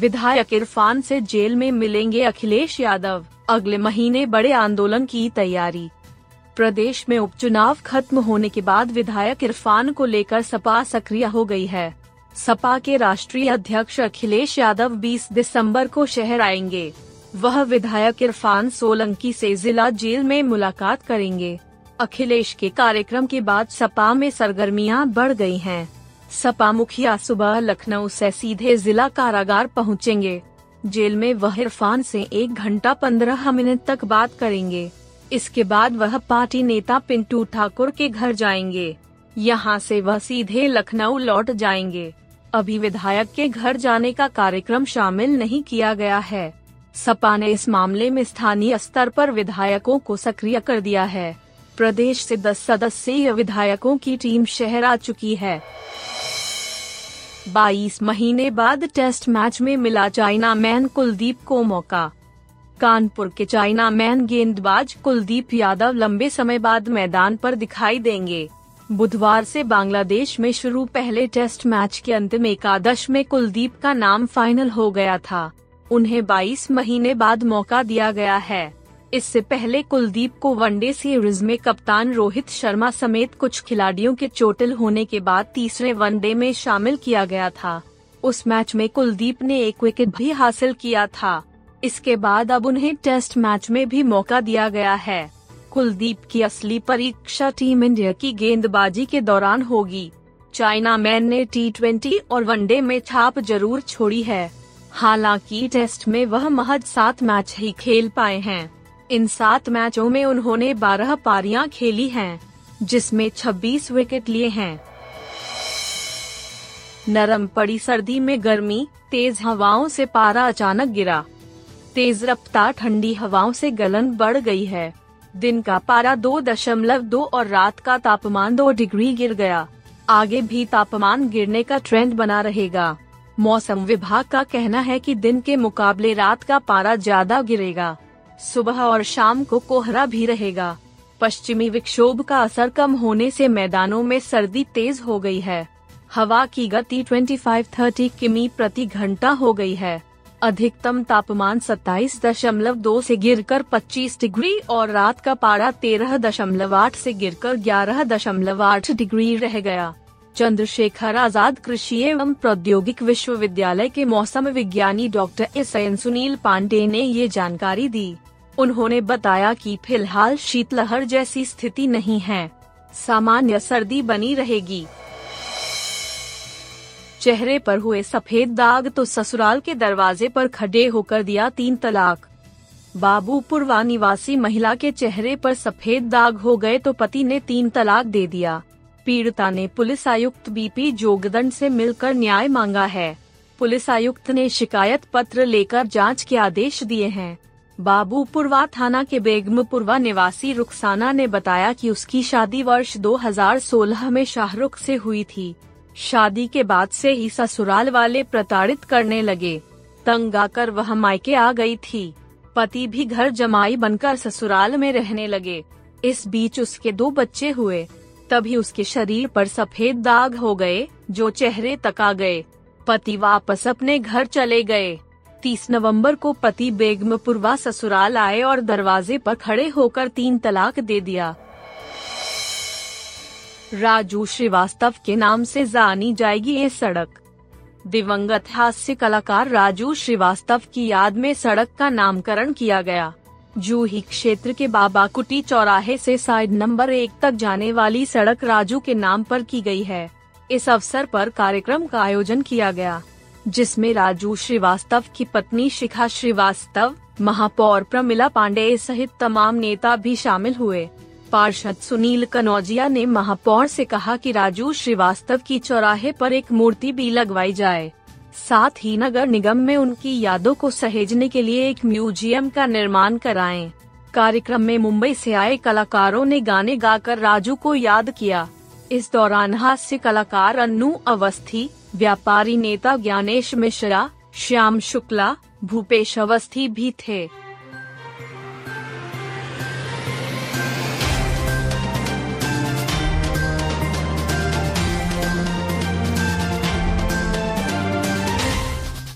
विधायक इरफान से जेल में मिलेंगे अखिलेश यादव। अगले महीने बड़े आंदोलन की तैयारी। प्रदेश में उपचुनाव खत्म होने के बाद विधायक इरफान को लेकर सपा सक्रिय हो गई है। सपा के राष्ट्रीय अध्यक्ष अखिलेश यादव 20 दिसंबर को शहर आएँगे। वह विधायक इरफान सोलंकी से जिला जेल में मुलाकात करेंगे। अखिलेश के कार्यक्रम के बाद सपा में सरगर्मियाँ बढ़ गई हैं। सपा मुखिया सुबह लखनऊ से सीधे जिला कारागार पहुँचेंगे। जेल में वह इरफान से एक घंटा पंद्रह मिनट तक बात करेंगे। इसके बाद वह पार्टी नेता पिंटू ठाकुर के घर जाएँगे। यहाँ से वह सीधे लखनऊ लौट जाएँगे। अभी विधायक के घर जाने का कार्यक्रम शामिल नहीं किया गया है। सपा ने इस मामले में स्थानीय स्तर पर विधायकों को सक्रिय कर दिया है। प्रदेश से 10 सदस्यीय विधायकों की टीम शहर आ चुकी है। 22 महीने बाद टेस्ट मैच में मिला चाइना मैन कुलदीप को मौका। कानपुर के चाइना मैन गेंदबाज कुलदीप यादव लंबे समय बाद मैदान पर दिखाई देंगे। बुधवार से बांग्लादेश में शुरू पहले टेस्ट मैच के अंतिम एकादश में कुलदीप का नाम फाइनल हो गया था। उन्हें 22 महीने बाद मौका दिया गया है। इससे पहले कुलदीप को वनडे सीरीज़ में कप्तान रोहित शर्मा समेत कुछ खिलाड़ियों के चोटिल होने के बाद तीसरे वनडे में शामिल किया गया था। उस मैच में कुलदीप ने एक विकेट भी हासिल किया था। इसके बाद अब उन्हें टेस्ट मैच में भी मौका दिया गया है। कुलदीप की असली परीक्षा टीम इंडिया की गेंदबाजी के दौरान होगी। चाइना मैन ने टी और वनडे में छाप ज़रूर छोड़ी है। हालाँकि टेस्ट में वह महज सात मैच ही खेल पाए हैं। इन सात मैचों में उन्होंने 12 पारियाँ खेली हैं, जिसमें 26 विकेट लिए हैं। नरम पड़ी सर्दी में गर्मी तेज हवाओं से पारा अचानक गिरा। तेज रफ्तार ठंडी हवाओं से गलन बढ़ गई है। दिन का पारा दो दशमलव दो और रात का तापमान दो डिग्री गिर गया। आगे भी तापमान गिरने का ट्रेंड बना रहेगा। मौसम विभाग का कहना है कि दिन के मुकाबले रात का पारा ज़्यादा गिरेगा। सुबह और शाम को कोहरा भी रहेगा। पश्चिमी विक्षोभ का असर कम होने से मैदानों में सर्दी तेज हो गई है। हवा की गति 25-30 किमी प्रति घंटा हो गई है। अधिकतम तापमान 27.2 से गिरकर 25 डिग्री और रात का पारा 13.8 से गिरकर 11.8 डिग्री रह गया। चंद्रशेखर आज़ाद कृषि एवं प्रौद्योगिक विश्वविद्यालय के मौसम विज्ञानी doctor S N Sunil Pandey ने ये जानकारी दी। उन्होंने बताया कि फ़िलहाल शीतलहर जैसी स्थिति नहीं है। सामान्य सर्दी बनी रहेगी। चेहरे पर हुए सफ़ेद दाग तो ससुराल के दरवाजे पर खड़े होकर दिया तीन तलाक। बाबूपुरवा निवासी महिला के चेहरे पर सफ़ेद दाग हो गए तो पति ने तीन तलाक दे दिया। पीड़िता ने पुलिस आयुक्त बीपी जोगदंड से मिलकर न्याय मांगा है। पुलिस आयुक्त ने शिकायत पत्र लेकर जाँच के आदेश दिए हैं। बाबूपुरवा थाना के बेगमपुरवा निवासी रुखसाना ने बताया कि उसकी शादी वर्ष 2016 में शाहरुख से हुई थी। शादी के बाद से ही ससुराल वाले प्रताड़ित करने लगे। तंग आकर वह मायके आ गई थी। पति भी घर जमाई बनकर ससुराल में रहने लगे। इस बीच उसके दो बच्चे हुए। तभी उसके शरीर पर सफ़ेद दाग हो गए, जो चेहरे तक आ गए। पति वापस अपने घर चले गए। 30 नवंबर को पति बेगमपुरवा ससुराल आए और दरवाजे पर खड़े होकर तीन तलाक दे दिया। राजू श्रीवास्तव के नाम से जानी जाएगी ये सड़क। दिवंगत हास्य कलाकार राजू श्रीवास्तव की याद में सड़क का नामकरण किया गया। जूही क्षेत्र के बाबा कुटी चौराहे से साइड नंबर एक तक जाने वाली सड़क राजू के नाम पर की गई है। इस अवसर पर कार्यक्रम का आयोजन किया गया, जिसमें राजू श्रीवास्तव की पत्नी शिखा श्रीवास्तव, महापौर प्रमिला पांडे सहित तमाम नेता भी शामिल हुए। पार्षद सुनील कनौजिया ने महापौर से कहा कि राजू श्रीवास्तव की चौराहे पर एक मूर्ति भी लगवाई जाए। साथ ही नगर निगम में उनकी यादों को सहेजने के लिए एक म्यूज़ियम का निर्माण कराएँ। कार्यक्रम में मुंबई से आए कलाकारों ने गाने गाकर राजू को याद किया इस दौरान हास्य कलाकार अन्नू अवस्थी, व्यापारी नेता ज्ञानेश मिश्रा, श्याम शुक्ला, भूपेश अवस्थी भी थे